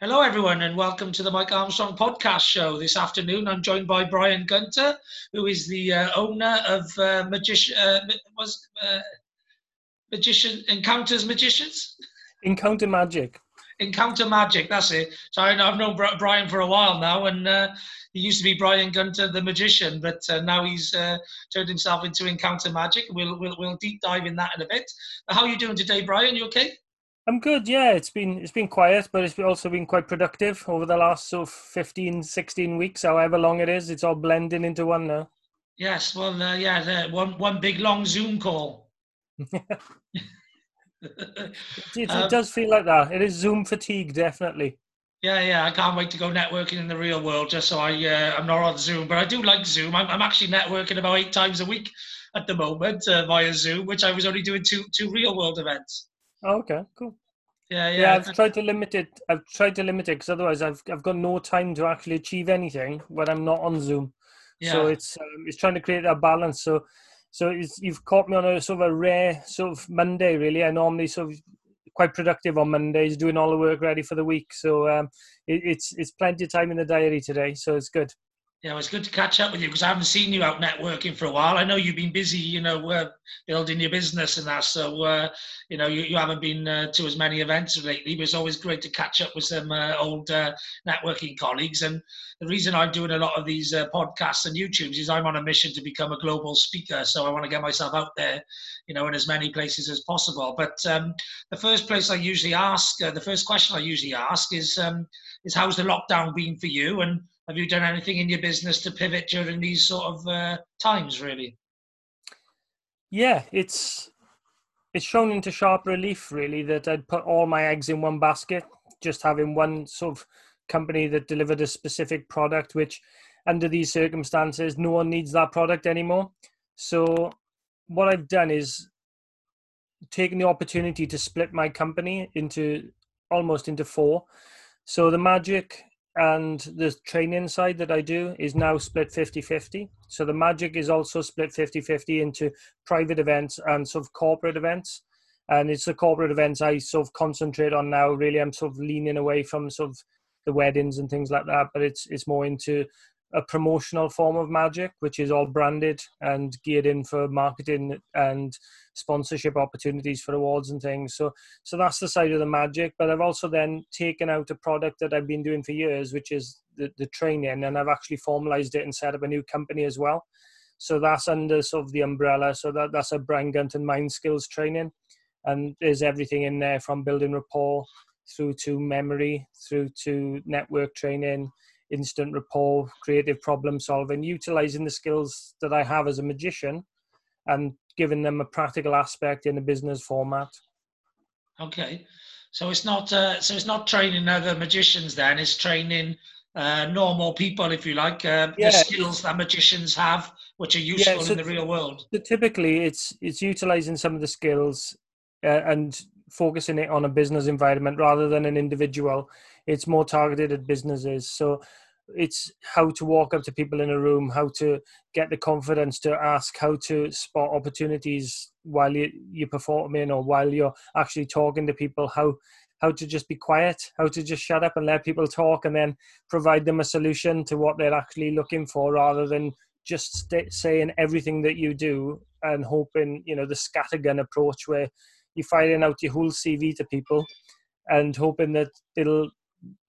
Hello, everyone, and welcome to the Mike Armstrong podcast show. This afternoon, I'm joined by Bryan Gunton, who is the uh, owner of uh, Magician. Uh, was uh, Magician Encounters Magicians? Encounter Magic. Encounter Magic. That's it. So I, have known Bryan for a while now, and uh, he used to be Bryan Gunton, the magician, but uh, now he's turned himself into Encounter Magic. We'll, we'll we'll deep dive in that in a bit. How are you doing today, Bryan? You okay? I'm good. Yeah, it's been it's been quiet, but it's also been quite productive over the last sort of 15, 16 weeks, however long it is. It's all blending into one now. Yes, well, uh, yeah, one one big long Zoom call. it, it, um, does feel like that. It is Zoom fatigue, definitely. Yeah, yeah, I can't wait to go networking in the real world. Just so I, uh, I'm not on Zoom, but I do like Zoom. I'm, I'm actually networking about eight times a week at the moment uh, via Zoom, which I was only doing two two real world events. Oh, okay, cool. Yeah, yeah. Yeah, I've tried to limit it. I've tried to limit it because otherwise, I've I've got no time to actually achieve anything when I'm not on Zoom. Yeah. So it's um, it's trying to create that balance. So so you've caught me on a sort of a rare sort of Monday. Really, I normally sort of quite productive on Mondays, doing all the work ready for the week. So um, it, it's it's plenty of time in the diary today. So it's good know, it's good to catch up with you because I haven't seen you out networking for a while. I know you've been busy, you know, uh, building your business and that. So, uh, you know, you, you haven't been uh, to as many events lately, but it's always great to catch up with some uh, old uh, networking colleagues. And the reason I'm doing a lot of these uh, podcasts and YouTubes is I'm on a mission to become a global speaker. So I want to get myself out there, you know, in as many places as possible. But um, the first place I usually ask, the first question I usually ask is, um, is how's the lockdown been for you? And have you done anything in your business to pivot during these sort of uh, times really? Yeah it's it's shown into sharp relief really that i'd put all my eggs in one basket. Just having one sort of company that delivered a specific product which under these circumstances no one needs that product anymore. So what i've done is taken the opportunity to split my company into almost into four. So the magic and the training side that I do is now split 50 50. So the magic is also split 50 50 into private events and sort of corporate events. And it's the corporate events I sort of concentrate on now. Really, I'm sort of leaning away from sort of the weddings and things like that, but it's it's more into a promotional form of magic, which is all branded and geared in for marketing and sponsorship opportunities for awards and things. So, so that's the side of the magic. But I've also then taken out a product that I've been doing for years, which is the, the training, and I've actually formalized it and set up a new company as well. So that's under sort of the umbrella. So that that's a Brian and mind skills training, and there's everything in there from building rapport through to memory, through to network training instant rapport, creative problem solving, utilizing the skills that I have as a magician and giving them a practical aspect in a business format. Okay. So it's not uh, so it's not training other magicians then, it's training uh, normal people, if you like, uh, yeah. the skills that magicians have, which are useful yeah, so in the real world. So typically, it's it's utilizing some of the skills uh, and focusing it on a business environment rather than an individual it's more targeted at businesses. So it's how to walk up to people in a room how to get the confidence to ask how to spot opportunities while you, you're performing or while you're actually talking to people how how to just be quiet how to just shut up and let people talk and then provide them a solution to what they're actually looking for rather than just st- saying everything that you do and hoping you know the scattergun approach where you're firing out your whole cv to people and hoping that it'll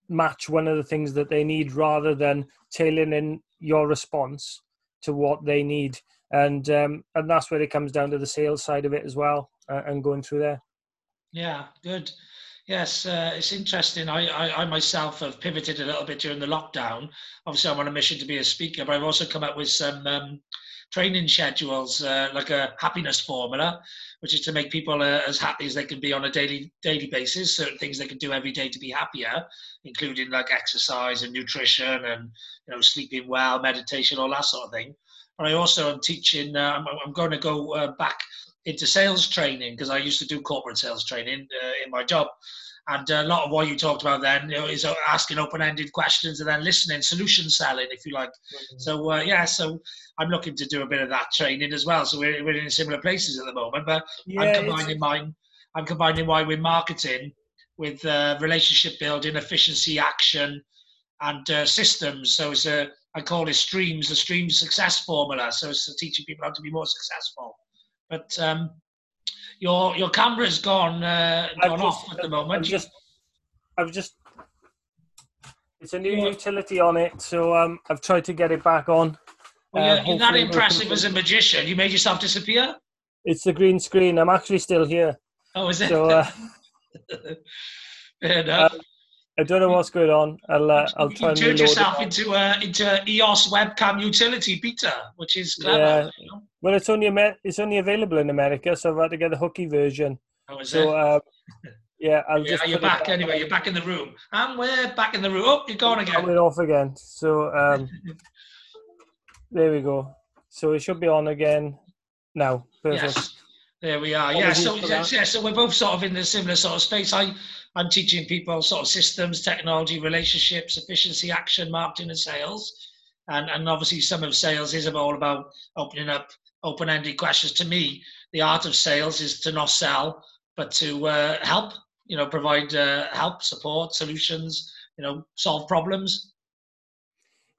match one of the things that they need rather than tailoring in your response to what they need. And um, and that's where it comes down to the sales side of it as well uh, and going through there. Yeah good. Yes uh, it's interesting. I, I, I myself have pivoted a little bit during the lockdown. Obviously i'm on a mission to be a speaker but i've also come up with some um, training schedules uh, like a happiness formula which is to make people uh, as happy as they can be on a daily daily basis. Certain things they can do every day to be happier, including like exercise and nutrition and you know sleeping well, meditation, all that sort of thing. And I also am teaching. Uh, I'm, I'm, going to go uh, back into sales training because I used to do corporate sales training uh, in my job. And a lot of what you talked about then you know, is asking open-ended questions and then listening, solution selling, if you like. Mm-hmm. So uh, yeah, so I'm looking to do a bit of that training as well. So we're, we're in similar places at the moment, but yeah, I'm combining mine. I'm combining mine with marketing, with uh, relationship building, efficiency, action, and uh, systems. So it's a I call it streams, the stream success formula. So it's teaching people how to be more successful. But um, your your camera's gone uh, gone just, off at the moment. I've just I've just it's a new yeah. utility on it, so um, I've tried to get it back on. Well, you're, uh, you're not impressive as a magician. You made yourself disappear. It's the green screen. I'm actually still here. Oh, is it? So, uh, uh, I don't know what's going on. I'll uh, I'll try you and turned yourself into a into EOS webcam utility, Peter, which is clever. Yeah. You know? Well, it's only it's only available in America, so I've had to get the hooky version. Oh, is so, it? Uh, yeah, I'll yeah, just. You're back, anyway. You're back in the room, and we're back in the room. Oh, you're gone again. Coming off again. So um, there we go. So it should be on again now. Perfect. Yes. There we are. Yeah. So yeah, so we're both sort of in the similar sort of space. I I'm teaching people sort of systems, technology, relationships, efficiency, action, marketing, and sales. And and obviously some of sales is all about opening up open-ended questions. To me, the art of sales is to not sell, but to uh, help. You know, provide uh, help, support, solutions. You know, solve problems.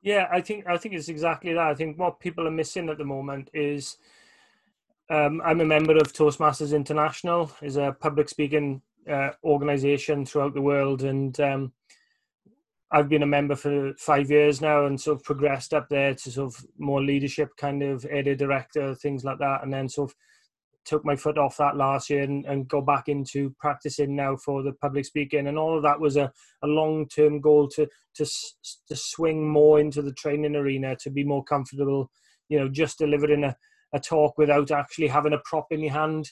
Yeah, I think I think it's exactly that. I think what people are missing at the moment is um, I'm a member of Toastmasters International, is a public speaking uh, organization throughout the world, and um, I've been a member for five years now, and sort of progressed up there to sort of more leadership, kind of area director, things like that, and then sort of took my foot off that last year and, and go back into practicing now for the public speaking and all of that was a, a long-term goal to, to to swing more into the training arena to be more comfortable you know just delivering a, a talk without actually having a prop in your hand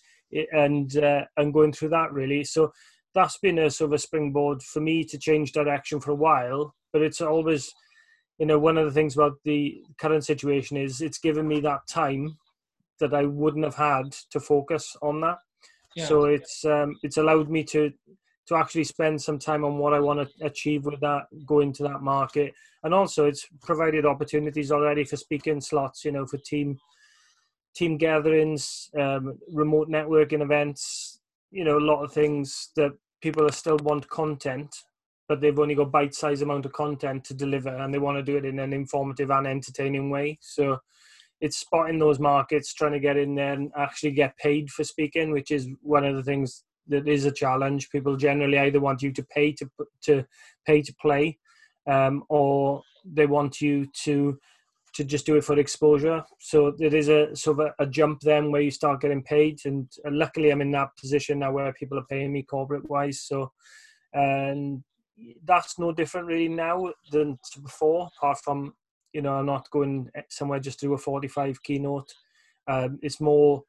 and uh, and going through that really. So that's been a sort of a springboard for me to change direction for a while. But it's always, you know, one of the things about the current situation is it's given me that time that I wouldn't have had to focus on that. Yeah. So it's um, it's allowed me to to actually spend some time on what I want to achieve with that, go into that market, and also it's provided opportunities already for speaking slots, you know, for team team gatherings, um, remote networking events, you know, a lot of things that people still want content, but they've only got bite-sized amount of content to deliver, and they want to do it in an informative and entertaining way. So it's spotting those markets, trying to get in there and actually get paid for speaking, which is one of the things that is a challenge. People generally either want you to pay to to pay to play, um, or they want you to to just do it for exposure. So there is a sort of a, a jump then where you start getting paid, and, and, luckily I'm in that position now where people are paying me corporate wise. So and that's no different really now than before, apart from you know I'm not going somewhere just to do a 45 keynote. Um, it's more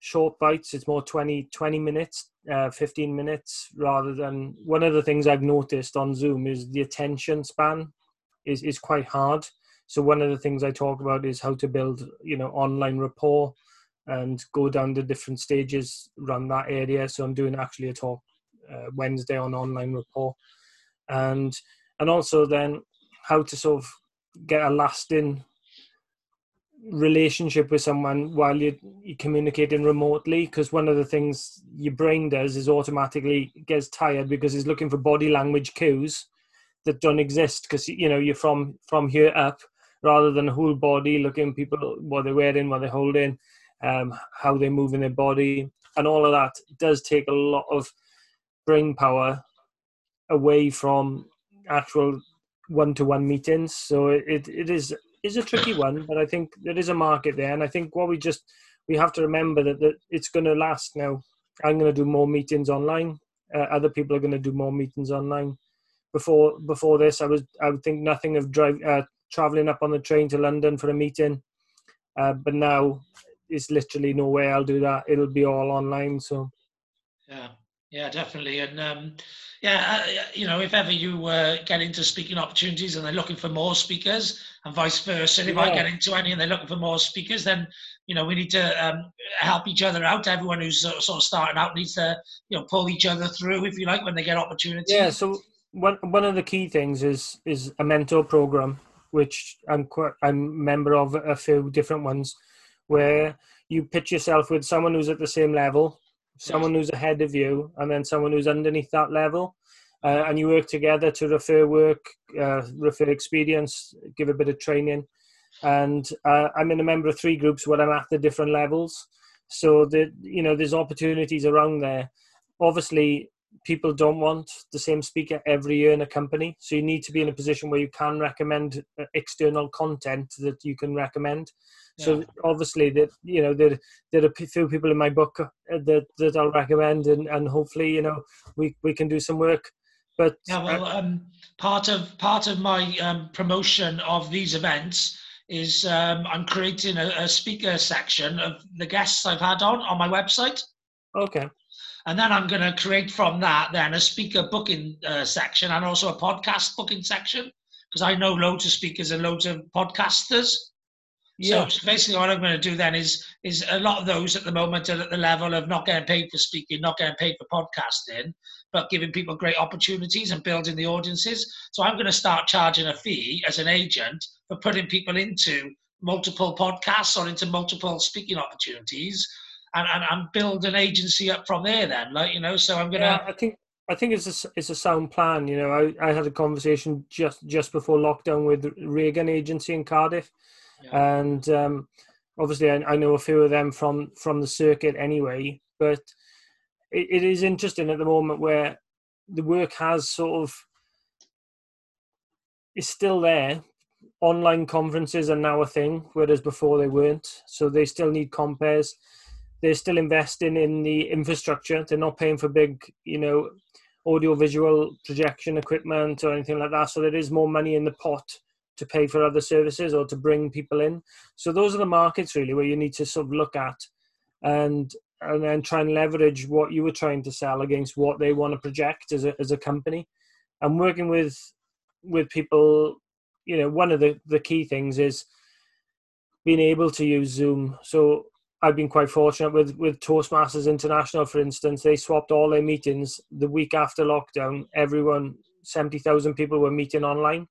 short bites. It's more 20 20 minutes, uh, 15 minutes rather than one of the things I've noticed on Zoom is the attention span is is quite hard so one of the things I talk about is how to build, you know, online rapport and go down the different stages around that area. So I'm doing actually a talk uh, Wednesday on online rapport, and and also then how to sort of get a lasting relationship with someone while you're, you're communicating remotely. Because one of the things your brain does is automatically gets tired because it's looking for body language cues that don't exist. Because you know you're from from here up rather than whole body looking people what they're wearing, what they're holding, um, how they're moving their body, and all of that does take a lot of brain power away from actual one-to-one meetings. So it, it is is a tricky one, but I think there is a market there, and I think what we just we have to remember that, that it's going to last now. I'm going to do more meetings online. Uh, other people are going to do more meetings online. Before before this, I was I would think nothing of drive uh, traveling up on the train to London for a meeting. Uh, but now it's literally no way I'll do that. It'll be all online. So, yeah, yeah, definitely. And um, yeah, uh, you know, if ever you uh, get into speaking opportunities and they're looking for more speakers, and vice versa, and if yeah. I get into any and they're looking for more speakers, then you know we need to um, help each other out. Everyone who's sort of starting out needs to you know pull each other through, if you like, when they get opportunities. Yeah. So one one of the key things is is a mentor program which I'm quite, I'm member of a few different ones, where you pitch yourself with someone who's at the same level, someone who's ahead of you, and then someone who's underneath that level. Uh, and you work together to refer work, uh, refer experience, give a bit of training. And uh, I'm in a member of three groups where I'm at the different levels. So that you know, there's opportunities around there. Obviously, people don't want the same speaker every year in a company. So you need to be in a position where you can recommend uh, external content that you can recommend. Yeah. So obviously that you know there there are a few people in my book uh, that that I'll recommend, and and hopefully you know we we can do some work. But yeah, well, um, part of part of my um, promotion of these events is um, I'm creating a, a speaker section of the guests I've had on on my website. Okay and then I'm going to create from that then a speaker booking uh, section and also a podcast booking section because I know loads of speakers and loads of podcasters. Yeah. So basically, what I'm going to do then is is a lot of those at the moment are at the level of not getting paid for speaking, not getting paid for podcasting, but giving people great opportunities and building the audiences. So I'm going to start charging a fee as an agent for putting people into multiple podcasts or into multiple speaking opportunities and, and, and build an agency up from there then like you know so i'm gonna yeah, i think i think it's a, it's a sound plan you know. I, I had a conversation just just before lockdown with reagan agency in cardiff. Yeah. and um, obviously I, I, know a few of them from from the circuit anyway but it, it is interesting at the moment where the work has sort of is still there. Online conferences are now a thing whereas before they weren't. So they still need compares they're still investing in the infrastructure. They're not paying for big, you know, audio visual projection equipment or anything like that. So there is more money in the pot to pay for other services or to bring people in. So those are the markets really where you need to sort of look at and and then try and leverage what you were trying to sell against what they want to project as a as a company. And working with with people, you know, one of the, the key things is being able to use Zoom. So I've been quite fortunate with with Toastmasters International, for instance. They swapped all their meetings the week after lockdown. Everyone, seventy thousand people were meeting online.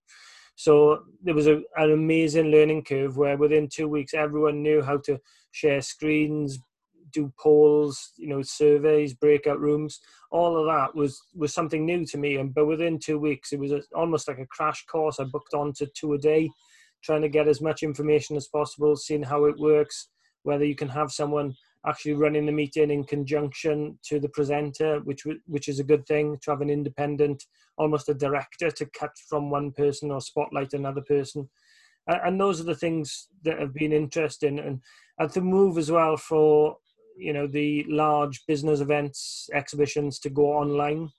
So there was a, an amazing learning curve where within two weeks everyone knew how to share screens, do polls, you know, surveys, breakout rooms. All of that was was something new to me. And but within two weeks, it was a, almost like a crash course. I booked on to two a day, trying to get as much information as possible, seeing how it works whether you can have someone actually running the meeting in conjunction to the presenter, which which is a good thing to have an independent, almost a director to cut from one person or spotlight another person, and those are the things that have been interesting. And and to move as well for you know the large business events exhibitions to go online.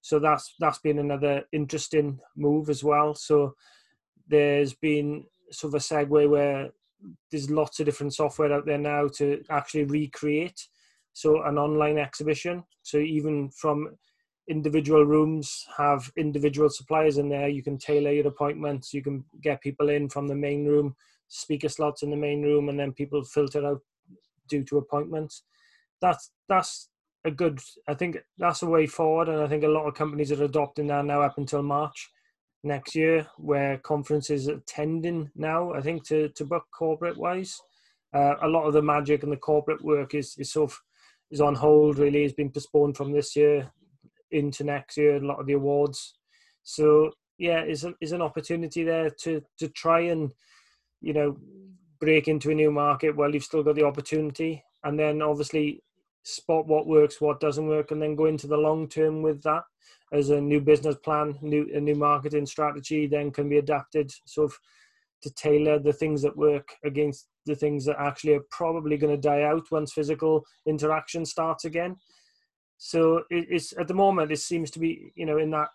So that's that's been another interesting move as well. So there's been sort of a segue where there's lots of different software out there now to actually recreate so an online exhibition. So even from individual rooms have individual suppliers in there. You can tailor your appointments. You can get people in from the main room speaker slots in the main room and then people filter out due to appointments. That's that's a good i think that's a way forward and i think a lot of companies are adopting that now up until march next year, where conferences are tending now, I think, to, to book corporate wise. Uh, a lot of the magic and the corporate work is, is sort of is on hold. Really, has been postponed from this year into next year. A lot of the awards. So yeah, is is an opportunity there to to try and you know break into a new market while you've still got the opportunity, and then obviously spot what works, what doesn't work, and then go into the long term with that as a new business plan, new a new marketing strategy, then can be adapted sort of to tailor the things that work against the things that actually are probably going to die out once physical interaction starts again. So it's at the moment it seems to be you know in that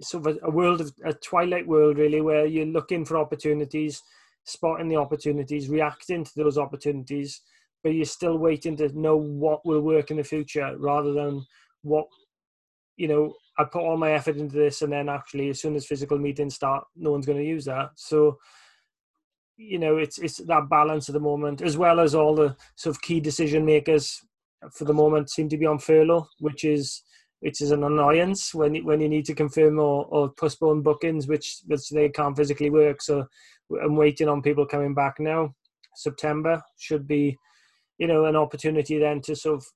sort of a, world of a twilight world really where you're looking for opportunities, spotting the opportunities, reacting to those opportunities, but you're still waiting to know what will work in the future rather than what you know, I put all my effort into this, and then actually, as soon as physical meetings start, no one's going to use that. So, you know, it's it's that balance at the moment, as well as all the sort of key decision makers for the moment seem to be on furlough, which is which is an annoyance when when you need to confirm or, or postpone bookings, which which they can't physically work. So, I'm waiting on people coming back now. September should be, you know, an opportunity then to sort of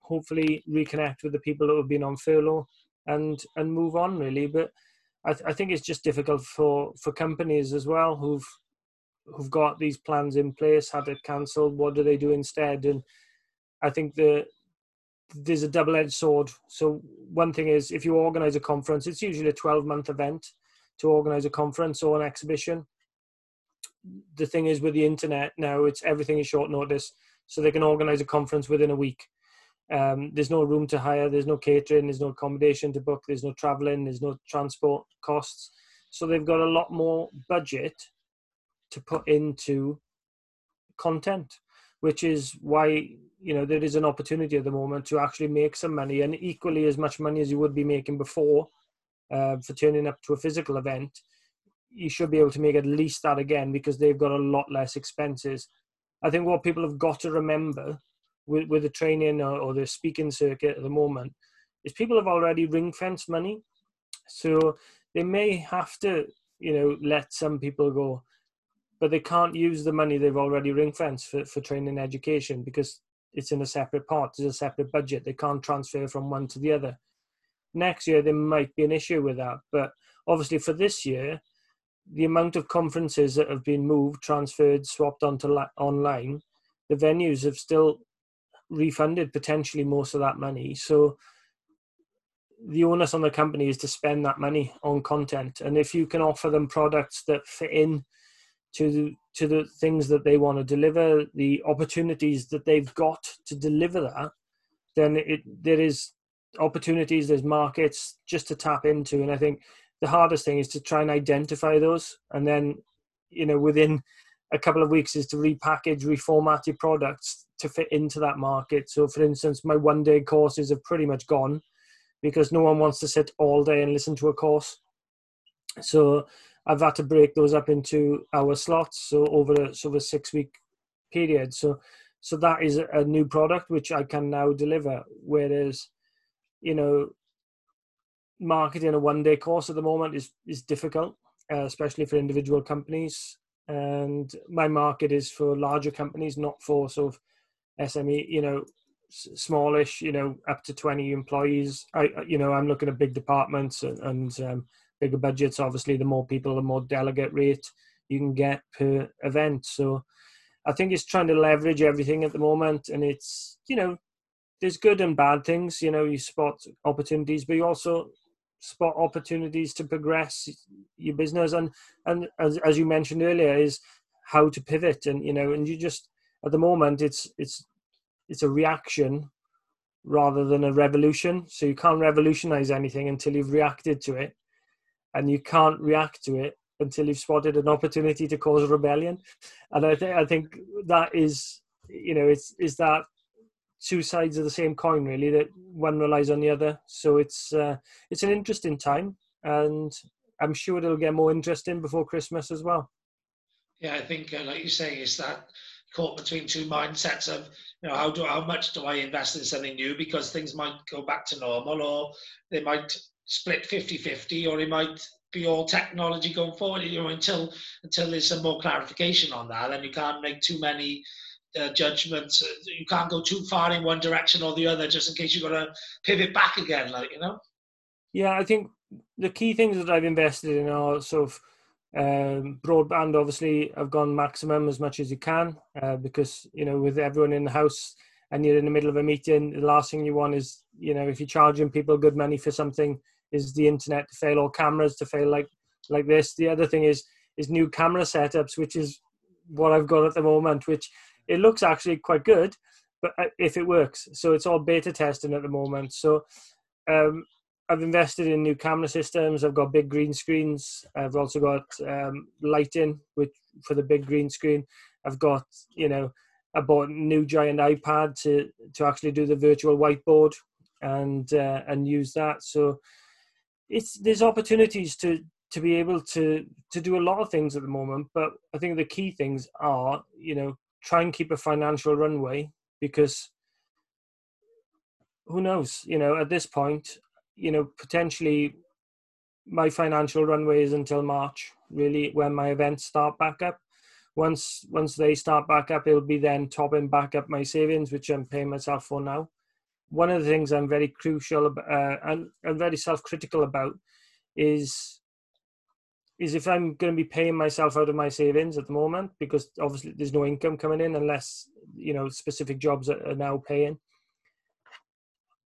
hopefully reconnect with the people that have been on furlough and and move on really. But I, th- I think it's just difficult for for companies as well who've who've got these plans in place had it cancelled. What do they do instead? And I think the there's a double-edged sword. So one thing is if you organize a conference, it's usually a 12-month event to organize a conference or an exhibition. The thing is with the internet now, it's everything is short notice, so they can organize a conference within a week. Um, there's no room to hire, there's no catering, there's no accommodation to book, there's no traveling, there's no transport costs. So they've got a lot more budget to put into content, which is why you know there is an opportunity at the moment to actually make some money and equally as much money as you would be making before uh, for turning up to a physical event. You should be able to make at least that again because they've got a lot less expenses. I think what people have got to remember with, with the training or, or the speaking circuit at the moment is people have already ring fenced money. So they may have to, you know, let some people go, but they can't use the money they've already ring fenced for, for training education because it's in a separate pot, there's a separate budget. They can't transfer from one to the other. Next year, there might be an issue with that. But obviously, for this year, the amount of conferences that have been moved, transferred, swapped onto la- online, the venues have still refunded potentially most of that money. So the onus on the company is to spend that money on content. And if you can offer them products that fit in to the, to the things that they want to deliver, the opportunities that they've got to deliver that, then it there is opportunities, there's markets just to tap into. And I think the hardest thing is to try and identify those, and then you know within a couple of weeks is to repackage, reformat your products to fit into that market. So, for instance, my one day courses have pretty much gone because no one wants to sit all day and listen to a course. So, I've had to break those up into hour slots, so over a sort of a six week period. So, so that is a new product which I can now deliver. Whereas, you know, marketing a one day course at the moment is is difficult, uh, especially for individual companies. And my market is for larger companies, not for sort of SME. You know, smallish. You know, up to twenty employees. I, you know, I'm looking at big departments and, and um, bigger budgets, obviously, the more people, the more delegate rate you can get per event. So I think it's trying to leverage everything at the moment, and it's you know there's good and bad things. You know, you spot opportunities, but you also spot opportunities to progress your business, and and as as you mentioned earlier, is how to pivot, and you know, and you just at the moment it's it's it's a reaction rather than a revolution. So you can't revolutionize anything until you've reacted to it and you can't react to it until you've spotted an opportunity to cause a rebellion. And I think I think that is you know it's is that two sides of the same coin really that one relies on the other. So it's uh, it's an interesting time, and I'm sure it'll get more interesting before Christmas as well. Yeah, I think uh, like you say, it's that caught between two mindsets of you know how do how much do I invest in something new because things might go back to normal or they might split 50-50 or it might be all technology going forward you know until until there's some more clarification on that and you can't make too many uh, judgments you can't go too far in one direction or the other just in case you've got to pivot back again like you know yeah i think the key things that i've invested in are sort of um, broadband obviously i've gone maximum as much as you can uh, because you know with everyone in the house and you're in the middle of a meeting the last thing you want is you know if you're charging people good money for something is the internet to fail or cameras to fail like like this. The other thing is is new camera setups, which is what I've got at the moment, which it looks actually quite good, but uh, if it works, so it's all beta testing at the moment. So um, I've invested in new camera systems. I've got big green screens. I've also got um, lighting, which for the big green screen. I've got you know I bought a new giant iPad to to actually do the virtual whiteboard and uh, and use that. So it's there's opportunities to to be able to to do a lot of things at the moment but i think the key things are you know try and keep a financial runway because who knows you know at this point you know potentially my financial runway is until march really when my events start back up. Once once they start back up it'll be then topping back up my savings which i'm paying myself for now. One of the things I'm very crucial uh, and, and very self-critical about is is if I'm going to be paying myself out of my savings at the moment because obviously there's no income coming in unless you know specific jobs are, are now paying.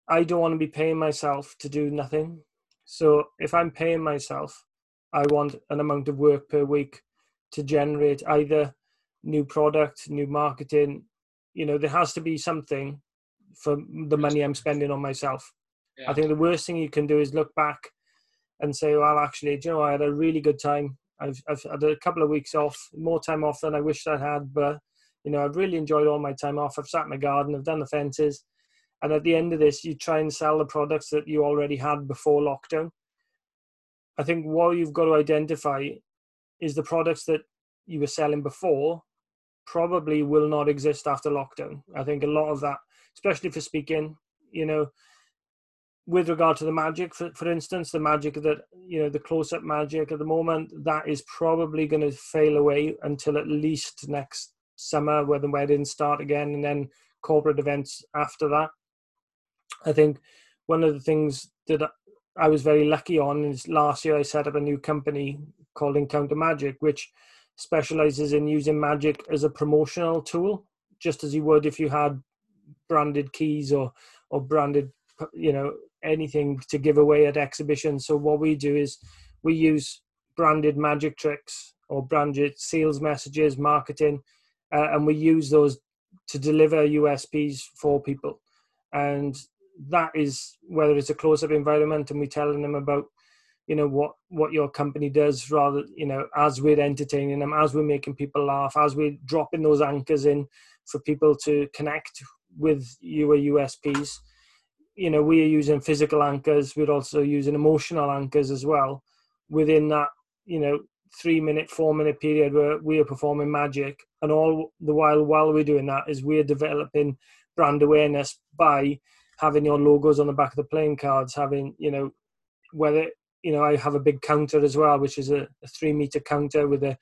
I don't want to be paying myself to do nothing. So if I'm paying myself, I want an amount of work per week to generate either new product, new marketing. You know, there has to be something for the money I'm spending on myself. Yeah. I think the worst thing you can do is look back and say, well, actually, you know, I had a really good time. I've, I've had a couple of weeks off, more time off than I wished I had, but, you know, I've really enjoyed all my time off. I've sat in the garden, I've done the fences. And at the end of this, you try and sell the products that you already had before lockdown. I think what you've got to identify is the products that you were selling before probably will not exist after lockdown. I think a lot of that, especially for speaking, you know, with regard to the magic, for, for instance, the magic that, you know, the close up magic at the moment, that is probably going to fail away until at least next summer where the weddings start again and then corporate events after that. I think one of the things that I was very lucky on is last year I set up a new company called Encounter Magic, which specializes in using magic as a promotional tool, just as you would if you had branded keys or or branded, you know, anything to give away at exhibitions. So what we do is we use branded magic tricks or branded sales messages, marketing, uh, and we use those to deliver USPs for people. And that is whether it's a close-up environment and we're telling them about you know what what your company does rather you know as we're entertaining them as we're making people laugh as we're dropping those anchors in for people to connect with your usps you know we are using physical anchors we're also using emotional anchors as well within that you know three minute four minute period where we are performing magic and all the while while we're doing that is we're developing brand awareness by having your logos on the back of the playing cards, having you know whether you know I have a big counter as well, which is a, a three meter counter with a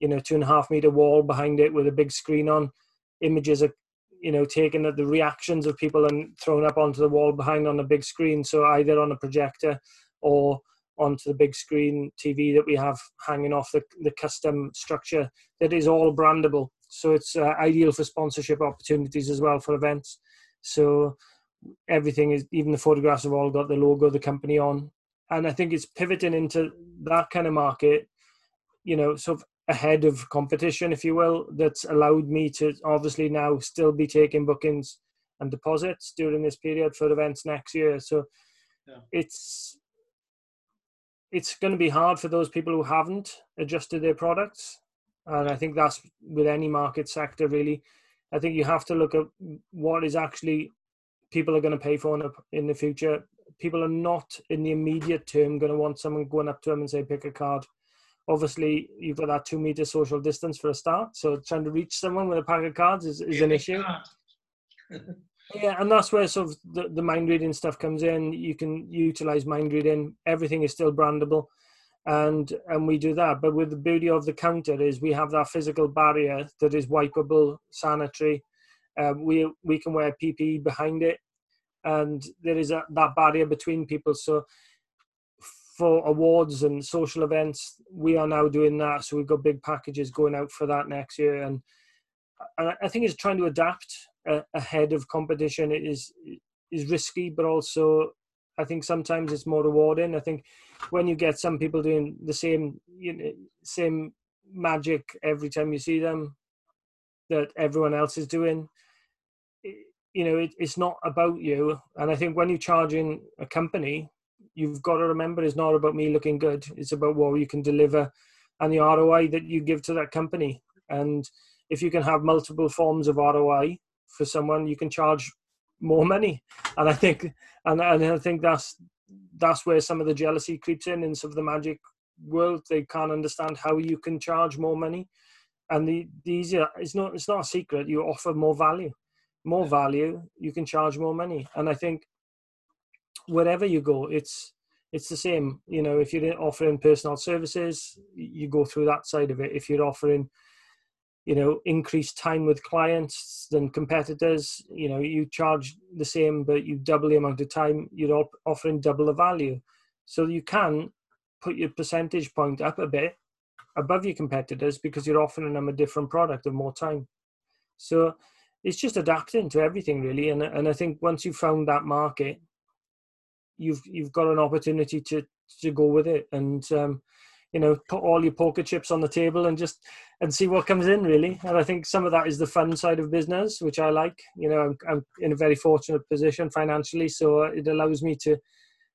you know two and a half meter wall behind it with a big screen on. Images are you know taken at the reactions of people and thrown up onto the wall behind on a big screen. So either on a projector or onto the big screen TV that we have hanging off the, the custom structure that is all brandable. So it's uh, ideal for sponsorship opportunities as well for events. So everything is even the photographs have all got the logo of the company on and i think it's pivoting into that kind of market you know of ahead of competition if you will that's allowed me to obviously now still be taking bookings and deposits during this period for events next year so yeah. it's it's going to be hard for those people who haven't adjusted their products and i think that's with any market sector really i think you have to look at what is actually people are going to pay for in the, in the future. People are not in the immediate term going to want someone going up to them and say, pick a card. Obviously, you've got that two meter social distance for a start. So trying to reach someone with a pack of cards is, is an issue. yeah, and that's where sort of the, the mind reading stuff comes in. You can utilize mind reading. Everything is still brandable and and we do that but with the beauty of the counter is we have that physical barrier that is wipeable sanitary um, we we can wear PPE behind it, and there is a, that barrier between people. So for awards and social events, we are now doing that. So we've got big packages going out for that next year, and, and I think it's trying to adapt uh, ahead of competition. It is is risky, but also I think sometimes it's more rewarding. I think when you get some people doing the same you know, same magic every time you see them that everyone else is doing, you know it, it's not about you and i think when you're charging a company you've got to remember it's not about me looking good. It's about what you can deliver and the roi that you give to that company. And if you can have multiple forms of roi for someone you can charge more money. And i think and, and i think that's that's where some of the jealousy creeps in in some of the magic world. They can't understand how you can charge more money. And the, the easier it's not it's not a secret. You offer more value more value, you can charge more money. And I think wherever you go, it's it's the same. You know, if you're offering personal services, you go through that side of it. If you're offering you know increased time with clients than competitors you know you charge the same but you double the amount of time you're offering double the value so you can put your percentage point up a bit above your competitors because you're offering them a different product and more time so it's just adapting to everything really and and i think once you've found that market you've you've got an opportunity to to go with it and um, you know put all your poker chips on the table and just and see what comes in really. And i think some of that is the fun side of business which i like. You know i'm, I'm in a very fortunate position financially so it allows me to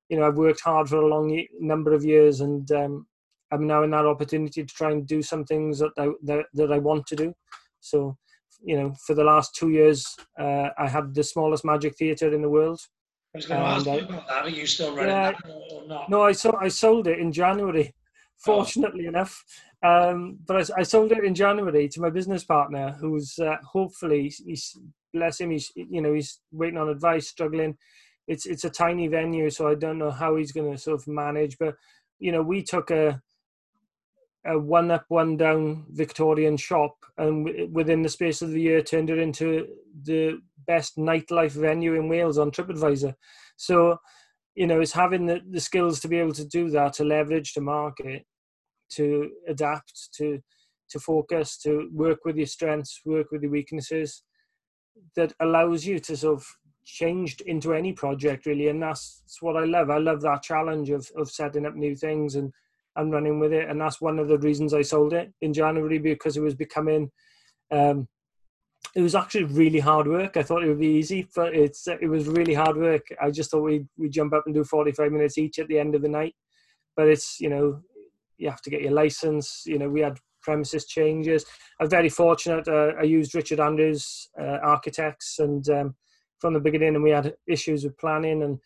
you know i've worked hard for a long number of years and um, i'm now in that opportunity to try and do some things that I, that, that I want to do. So you know for the last two years uh, i had the smallest magic theatre in the world I was going to ask you about that. Are you still running yeah, that or not? No, I sold. I sold it in January fortunately oh. enough. Um, but I, I, sold it in January to my business partner, who's uh, hopefully he's bless him. He's you know he's waiting on advice, struggling. It's it's a tiny venue, so I don't know how he's going to sort of manage. But you know, we took a a one up, one down Victorian shop, and w- within the space of the year, turned it into the best nightlife venue in Wales on TripAdvisor. So you know, it's having the, the skills to be able to do that, to leverage the market, to adapt, to to focus, to work with your strengths, work with your weaknesses, that allows you to sort of change into any project really. And that's, that's what I love. I love that challenge of of setting up new things and and running with it. And that's one of the reasons I sold it in January because it was becoming um, it was actually really hard work. I thought it would be easy, but it's it was really hard work. I just thought we we jump up and do 45 minutes each at the end of the night, but it's you know you have to get your license. You know we had premises changes. I'm very fortunate. Uh, I used Richard Andrews uh, Architects, and um, from the beginning, and we had issues with planning and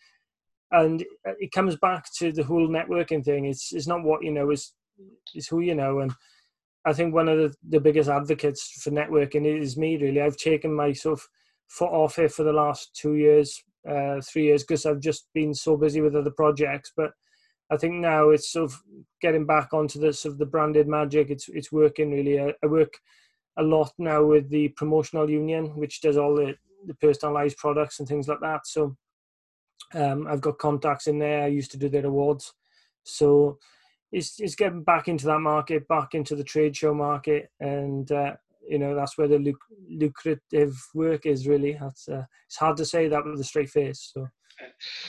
and it comes back to the whole networking thing. It's it's not what you know it's is who you know and I think one of the, the biggest advocates for networking is me. Really, I've taken my sort of foot off it for the last two years, uh, three years, because I've just been so busy with other projects. But I think now it's sort of getting back onto the sort of the branded magic. It's it's working really. I, I work a lot now with the promotional union, which does all the, the personalized products and things like that. So um, I've got contacts in there. I used to do their awards. So it's is getting back into that market, back into the trade show market, and uh, you know that's where the luc- lucrative work is. Really, that's uh, it's hard to say that with a straight face. So.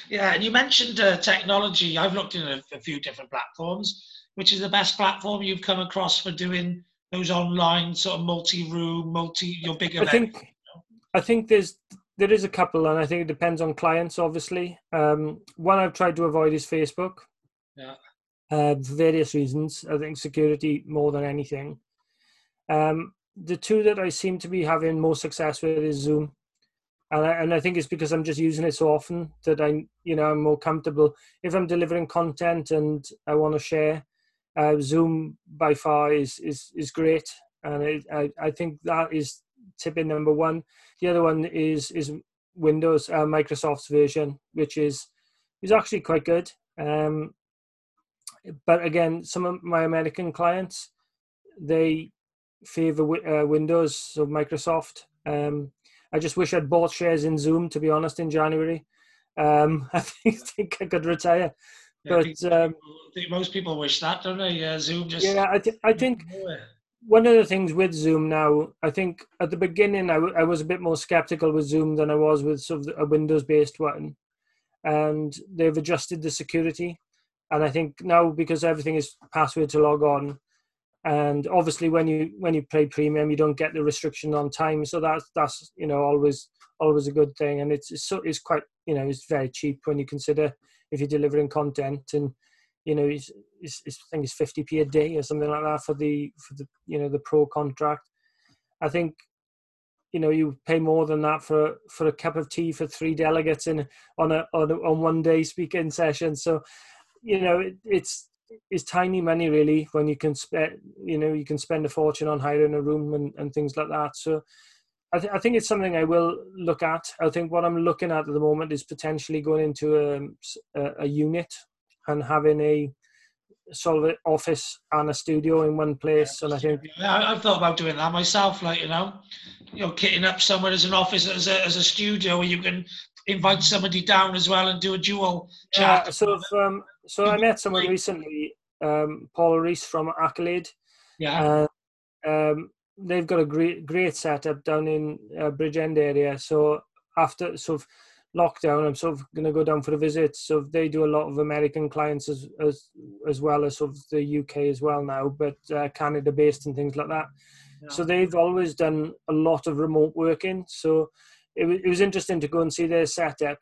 Yeah, and you mentioned uh, technology. I've looked in a, a, few different platforms. Which is the best platform you've come across for doing those online sort of multi-room, multi your big? I think, I think there's there is a couple, and I think it depends on clients. Obviously, um, one I've tried to avoid is Facebook. Yeah uh, for various reasons. I think security more than anything. Um, the two that I seem to be having more success with is Zoom, and I, and I think it's because I'm just using it so often that I, you know, I'm more comfortable if I'm delivering content and I want to share. Uh, Zoom by far is is is great, and it, I I think that is tipping number one. The other one is is Windows, uh, Microsoft's version, which is is actually quite good. Um, but again, some of my American clients they favor uh, Windows, so Microsoft. Um, I just wish I'd bought shares in Zoom, to be honest, in January. Um, I think, think I could retire. Yeah, but think, um, I think most people wish that, don't they? Yeah, Zoom just. Yeah, I, th- I think one of the things with Zoom now, I think at the beginning I, w- I was a bit more skeptical with Zoom than I was with sort of a Windows based one. And they've adjusted the security. And I think now because everything is password to log on, and obviously when you when you pay premium, you don't get the restriction on time, so that's that's you know always always a good thing, and it's it's, so, it's quite you know it's very cheap when you consider if you're delivering content. And you know it's, it's, I think it's 50p a day or something like that for the for the you know the pro contract. I think you know you pay more than that for for a cup of tea for three delegates in on a on, a, on one day speaking session. So you know, it, it's it's tiny money really when you can spend you know you can spend a fortune on hiring a room and, and things like that so I, th- I think it's something i will look at i think what i'm looking at at the moment is potentially going into um, a, a, a unit and having a sort of office and a studio in one place. And I think yeah, I've thought about doing that myself. Like you know, you know, kitting up somewhere as an office as a as a studio where you can invite somebody down as well and do a dual chat. Yeah, so um, so I met someone recently, um, Paul Reese from Accolade. Yeah. Uh, um, they've got a great great setup down in uh, Bridgend area. So after sort of lockdown, I'm sort of going to go down for a visit. So they do a lot of American clients as as as well as sort of the UK as well now, but uh, Canada based and things like that. Yeah. So they've always done a lot of remote working. So it was, it was interesting to go and see their setup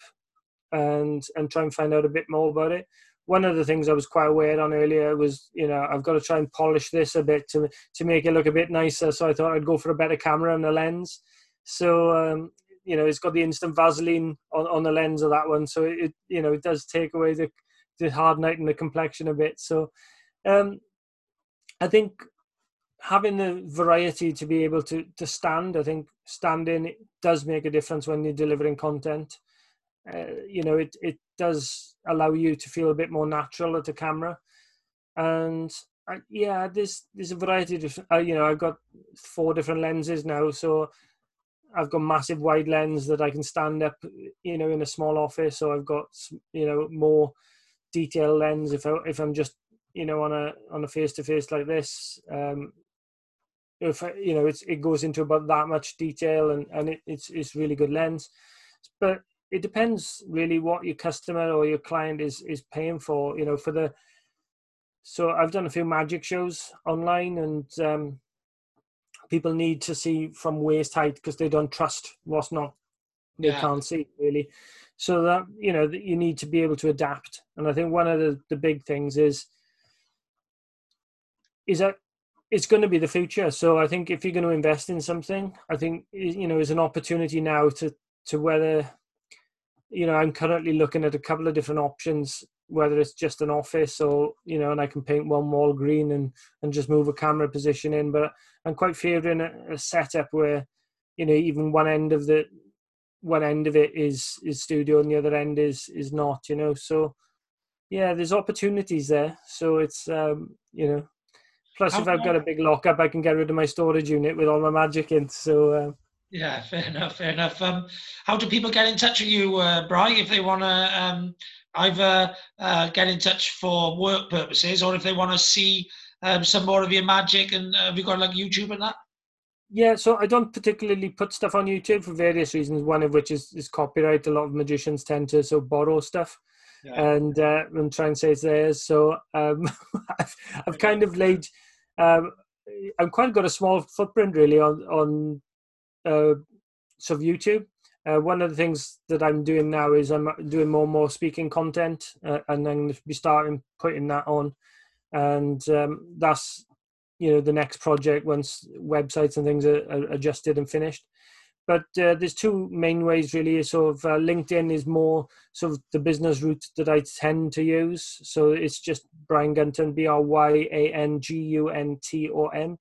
and and try and find out a bit more about it. One of the things I was quite aware on earlier was, you know, I've got to try and polish this a bit to to make it look a bit nicer. So I thought I'd go for a better camera and a lens. So um, you know, it's got the instant Vaseline on, on the lens of that one. So it, you know, it does take away the the hardening the complexion a bit. So um, I think having the variety to be able to to stand, I think standing does make a difference when you're delivering content. Uh, you know, it it does allow you to feel a bit more natural at the camera, and uh, yeah, there's there's a variety of different. Uh, you know, I've got four different lenses now, so I've got massive wide lens that I can stand up, you know, in a small office. So I've got you know more detail lens if I if I'm just you know on a on a face to face like this. Um, if you know it's it goes into about that much detail and and it, it's it's really good lens, but it depends really what your customer or your client is is paying for. You know, for the so I've done a few magic shows online and. Um, people need to see from waist height because they don't trust what's not they yeah. can't see really. So that you know that you need to be able to adapt. And i think one of the, the big things is is that it's going to be the future. So i think if you're going to invest in something i think you know is an opportunity now to to whether you know i'm currently looking at a couple of different options whether it's just an office or you know and i can paint one wall green and and just move a camera position in. But i'm quite favouring a, a setup where you know even one end of the one end of it is is studio and the other end is is not you know. So yeah there's opportunities there. So it's um you know plus if i've got a big lockup i can get rid of my storage unit with all my magic in. So uh, yeah fair enough fair enough. Um how do people get in touch with you uh bry if they want to um either uh, get in touch for work purposes or if they want to see um, some more of your magic and uh, have you got like YouTube and that? Yeah, so I don't particularly put stuff on YouTube for various reasons. One of which is, is copyright. A lot of magicians tend to so borrow stuff, yeah. and uh, and try and say it's theirs. So um, I've, I've kind of laid. Um, I've quite got a small footprint really on on uh, sort of YouTube. Uh, one of the things that I'm doing now is I'm doing more and more speaking content, uh, and then be starting putting that on, and um, that's you know the next project once websites and things are, are adjusted and finished. But uh, there's two main ways really. Sort of uh, LinkedIn is more sort of the business route that I tend to use. So it's just Bryan Gunton, B R Y A N G U N T O N.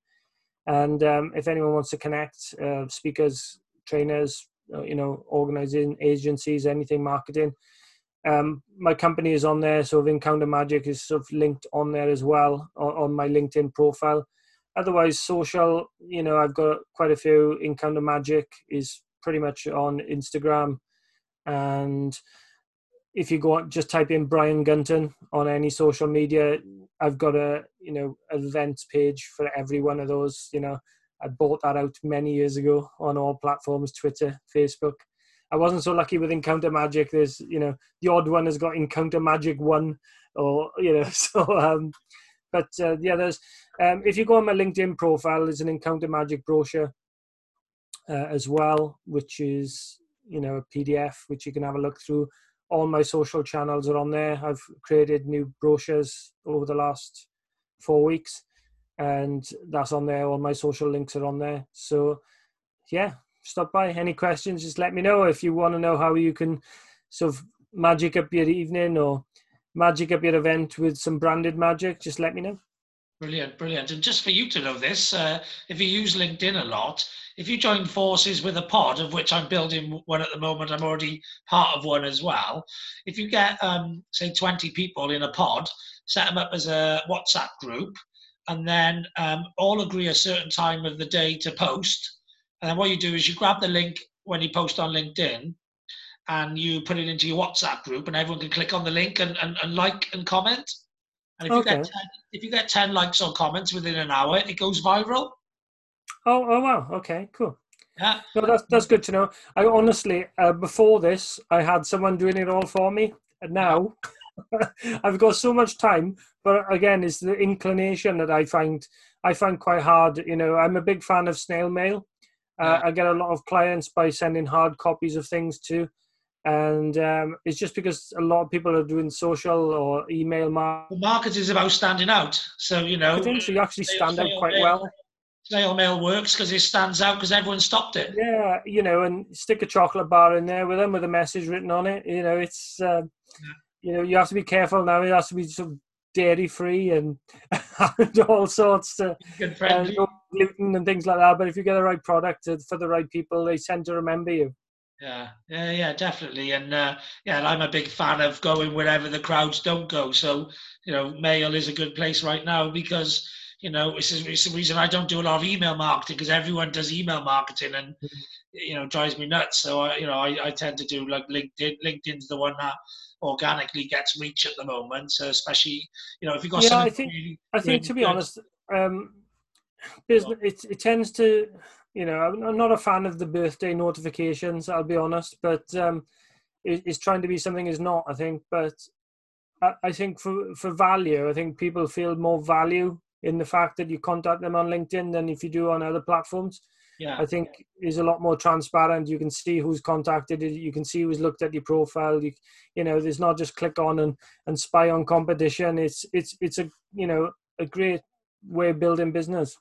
And um, if anyone wants to connect, uh, speakers, trainers, you know, organizing agencies, anything marketing. Um, my company is on there, so of Encounter Magic is sort of linked on there as well on, on my LinkedIn profile. Otherwise, social, you know, I've got quite a few. Encounter Magic is pretty much on Instagram, and if you go just type in Bryan Gunton on any social media, I've got a you know events page for every one of those. You know, I bought that out many years ago on all platforms Twitter, Facebook. I wasn't so lucky with Encounter Magic. There's, you know, the odd one has got Encounter Magic 1 or, you know, so, um, but uh, yeah, there's, um, if you go on my LinkedIn profile, there's an Encounter Magic brochure uh, as well, which is, you know, a PDF, which you can have a look through. All my social channels are on there. I've created new brochures over the last four weeks and that's on there. All my social links are on there. So, yeah, stop by. Any questions, just let me know. If you want to know how you can sort of magic up your evening or magic up your event with some branded magic, just let me know. Brilliant, brilliant. And just for you to know this, uh, if you use LinkedIn a lot, if you join forces with a pod, of which I'm building one at the moment, I'm already part of one as well. If you get, um, say, 20 people in a pod, set them up as a WhatsApp group, and then um, all agree a certain time of the day to post. And then what you do is you grab the link when you post on LinkedIn and you put it into your WhatsApp group, and everyone can click on the link and, and, and like and comment. And if okay. you get 10, if you get ten likes or comments within an hour, it goes viral. Oh, oh wow! Okay, cool. Yeah, no, that's that's good to know. I honestly, uh, before this, I had someone doing it all for me, and now I've got so much time. But again, it's the inclination that I find I find quite hard. You know, I'm a big fan of snail mail. Uh, yeah. I get a lot of clients by sending hard copies of things too and um, it's just because a lot of people are doing social or email marketing. Well, marketing is about standing out, so you know. I think so. You actually stand out quite mail, well. Snail mail works because it stands out because everyone stopped it. Yeah, you know, and stick a chocolate bar in there with them with a message written on it. You know, it's uh, yeah. You know you have to be careful now. It has to be sort of dairy free and, and all sorts to uh, no gluten and things like that. But if you get the right product for the right people, they tend to remember you. Yeah, yeah, yeah, definitely. And uh, yeah, I'm a big fan of going wherever the crowds don't go. So, you know, mail is a good place right now because, you know, it's, it's the reason I don't do a lot of email marketing because everyone does email marketing and, you know, drives me nuts. So, I, you know, I, I tend to do like LinkedIn. LinkedIn's the one that organically gets reach at the moment. So, especially, you know, if you've got yeah, I think, really, I think really to be good, honest, um, business, it, it tends to you know, I'm not a fan of the birthday notifications. I'll be honest, but um, it, it's trying to be something is not. I think, but I, I think for for value, I think people feel more value in the fact that you contact them on LinkedIn than if you do on other platforms. Yeah. I think is a lot more transparent. You can see who's contacted. You can see who's looked at your profile. You, you know, there's not just click on and, and spy on competition. It's it's it's a you know a great way of building business.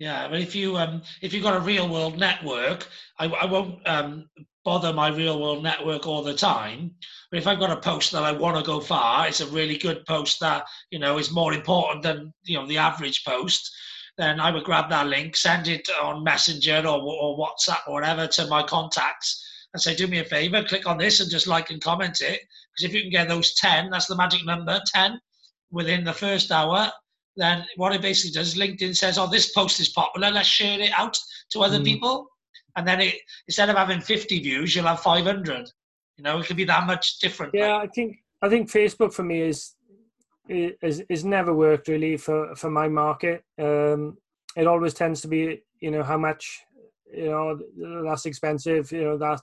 Yeah, but if you um if you've got a real world network, I, I won't um bother my real world network all the time. But if I've got a post that I want to go far, it's a really good post that you know is more important than you know the average post. Then I would grab that link, send it on Messenger or, or WhatsApp or whatever to my contacts, and say, "Do me a favor, click on this and just like and comment it." Because if you can get those ten, that's the magic number, ten, within the first hour, then what it basically does, LinkedIn says, "Oh, this post is popular. Let's share it out to other mm. people." And then it, instead of having 50 views, you'll have 500. You know, it could be that much different. Yeah, I think I think Facebook for me is is is never worked really for for my market. Um, it always tends to be, you know, how much, you know, that's expensive. You know that,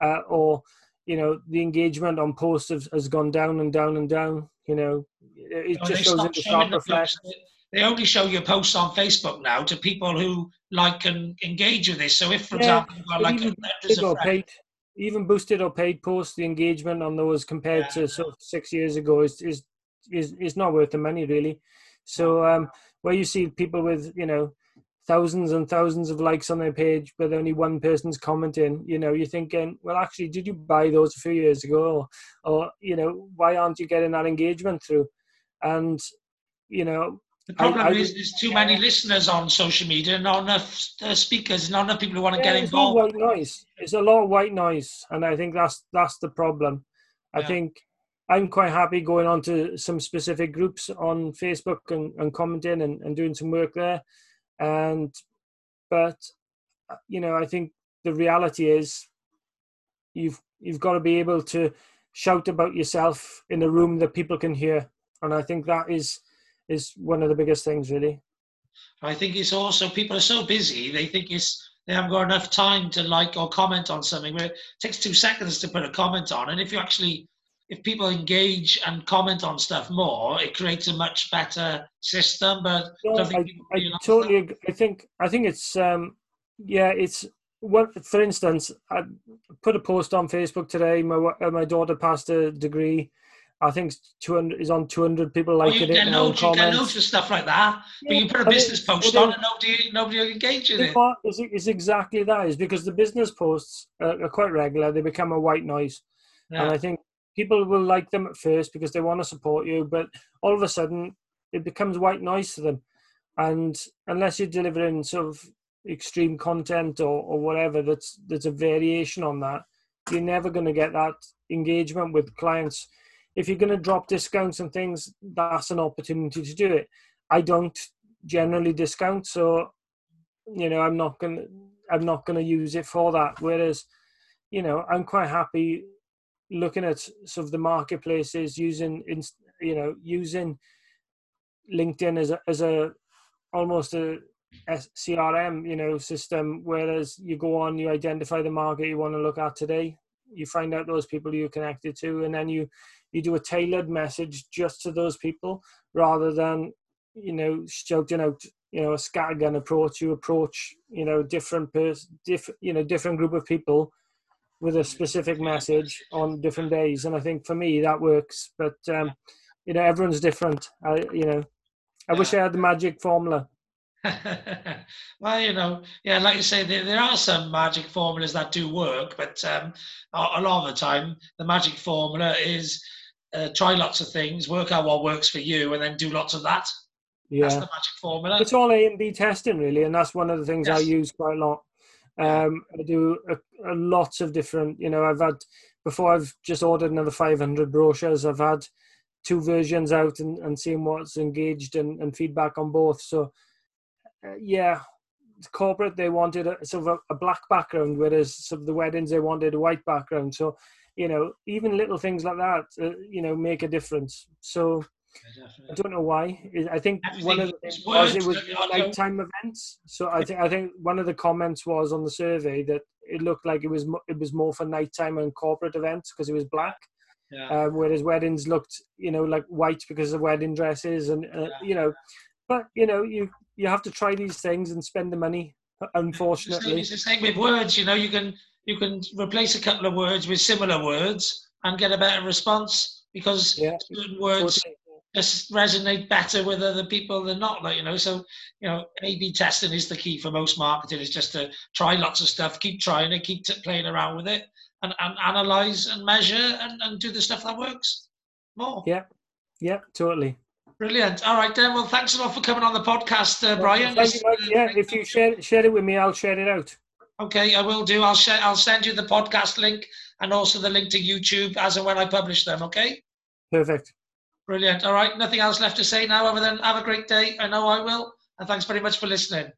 uh, or you know, the engagement on posts has, has gone down and down and down. You know, it oh, just goes into sharp reflection. They only show your posts on Facebook now to people who like and engage with this. So if, for yeah, example, like even, a paid, even boosted or paid posts, the engagement on those compared yeah. to sort of six years ago is is is, is not worth the money really. So um, where you see people with you know thousands and thousands of likes on their page, but only one person's commenting, you know, you're thinking, well, actually, did you buy those a few years ago? Or, or you know, why aren't you getting that engagement through? And, you know, the problem I, I, is there's too many listeners on social media, not enough uh, speakers, not enough people who want to yeah, get involved. It's White noise. It's a lot of white noise, and I think that's that's the problem. I yeah. think I'm quite happy going on to some specific groups on Facebook and, and commenting and, and doing some work there and but uh, you know i think the reality is you've you've got to be able to shout about yourself in a room that people can hear and i think that is is one of the biggest things really i think it's also people are so busy they think it's they haven't got enough time to like or comment on something where it takes two seconds to put a comment on and if you actually if people engage and comment on stuff more, it creates a much better system. But I, I, I totally. Agree. I think. I think it's. Um, yeah, it's. What, for instance, I put a post on Facebook today. My uh, my daughter passed a degree. I think 200 is on 200 people like it. Get notes, you get notes and stuff like that. Yeah, but you put a business post on and nobody nobody will engage in it. What is, is exactly that is because the business posts are, are quite regular. They become a white noise, yeah. and I think people will like them at first because they want to support you, but all of a sudden it becomes white noise to them. And unless you're delivering sort of extreme content or, or whatever that's that's a variation on that, you're never going to get that engagement with clients. If you're going to drop discounts and things, that's an opportunity to do it. I don't generally discount, so you know I'm not going to I'm not going to use it for that. Whereas, you know, I'm quite happy looking at sort of the marketplaces using you know using LinkedIn as a, as a almost a CRM, you know, system. Whereas you go on, you identify the market you want to look at today, you find out those people you're connected to, and then you you do a tailored message just to those people rather than you know shouting out you know a scattergun approach. You approach you know different person, different you know different group of people with a specific message on different days, and I think for me that works. But um, you know everyone's different. I you know I wish I had the magic formula. well, you know, yeah, like you say, there, there, are some magic formulas that do work, but um, a, a, lot of the time, the magic formula is uh, try lots of things, work out what works for you, and then do lots of that. Yeah. That's the magic formula. It's all A and B testing, really, and that's one of the things yes. I use quite a lot. Um, I do a, a lots of different, you know, I've had, before I've just ordered another 500 brochures, I've had two versions out and, and seeing what's engaged and, and feedback on both. So, uh, yeah, corporate they wanted a sort of a, a, black background, whereas sort of the weddings they wanted a white background. So, you know, even little things like that, uh, you know, make a difference. So, I don't know why. I think Everything one of the things was it was nighttime events. So I think I think one of the comments was on the survey that it looked like it was it was more for nighttime and corporate events because it was black. Yeah. Um, whereas weddings looked, you know, like white because of wedding dresses, and uh, yeah. you know, but you know, you you have to try these things and spend the money. Unfortunately, it's the same with words. You know, you can you can replace a couple of words with similar words and get a better response because yeah. certain words just resonate better with other people than not. Like you know, so you know, A/B testing is the key for most marketing. Is just to try lots of stuff, keep trying it, keep t- playing around with it, and, and analyze and measure and, and do the stuff that works more. Yeah, yeah, totally. Brilliant. All right, then. Well, thanks a lot for coming on the podcast, uh, Bryan. Mike. Yeah, if you share share it with me, I'll share it out. Okay, I will do. I'll share. I'll send you the podcast link and also the link to YouTube as and when I publish them. Okay. Perfect. Brilliant. All right. Nothing else left to say now other than have a great day. I know I will. And thanks very much for listening.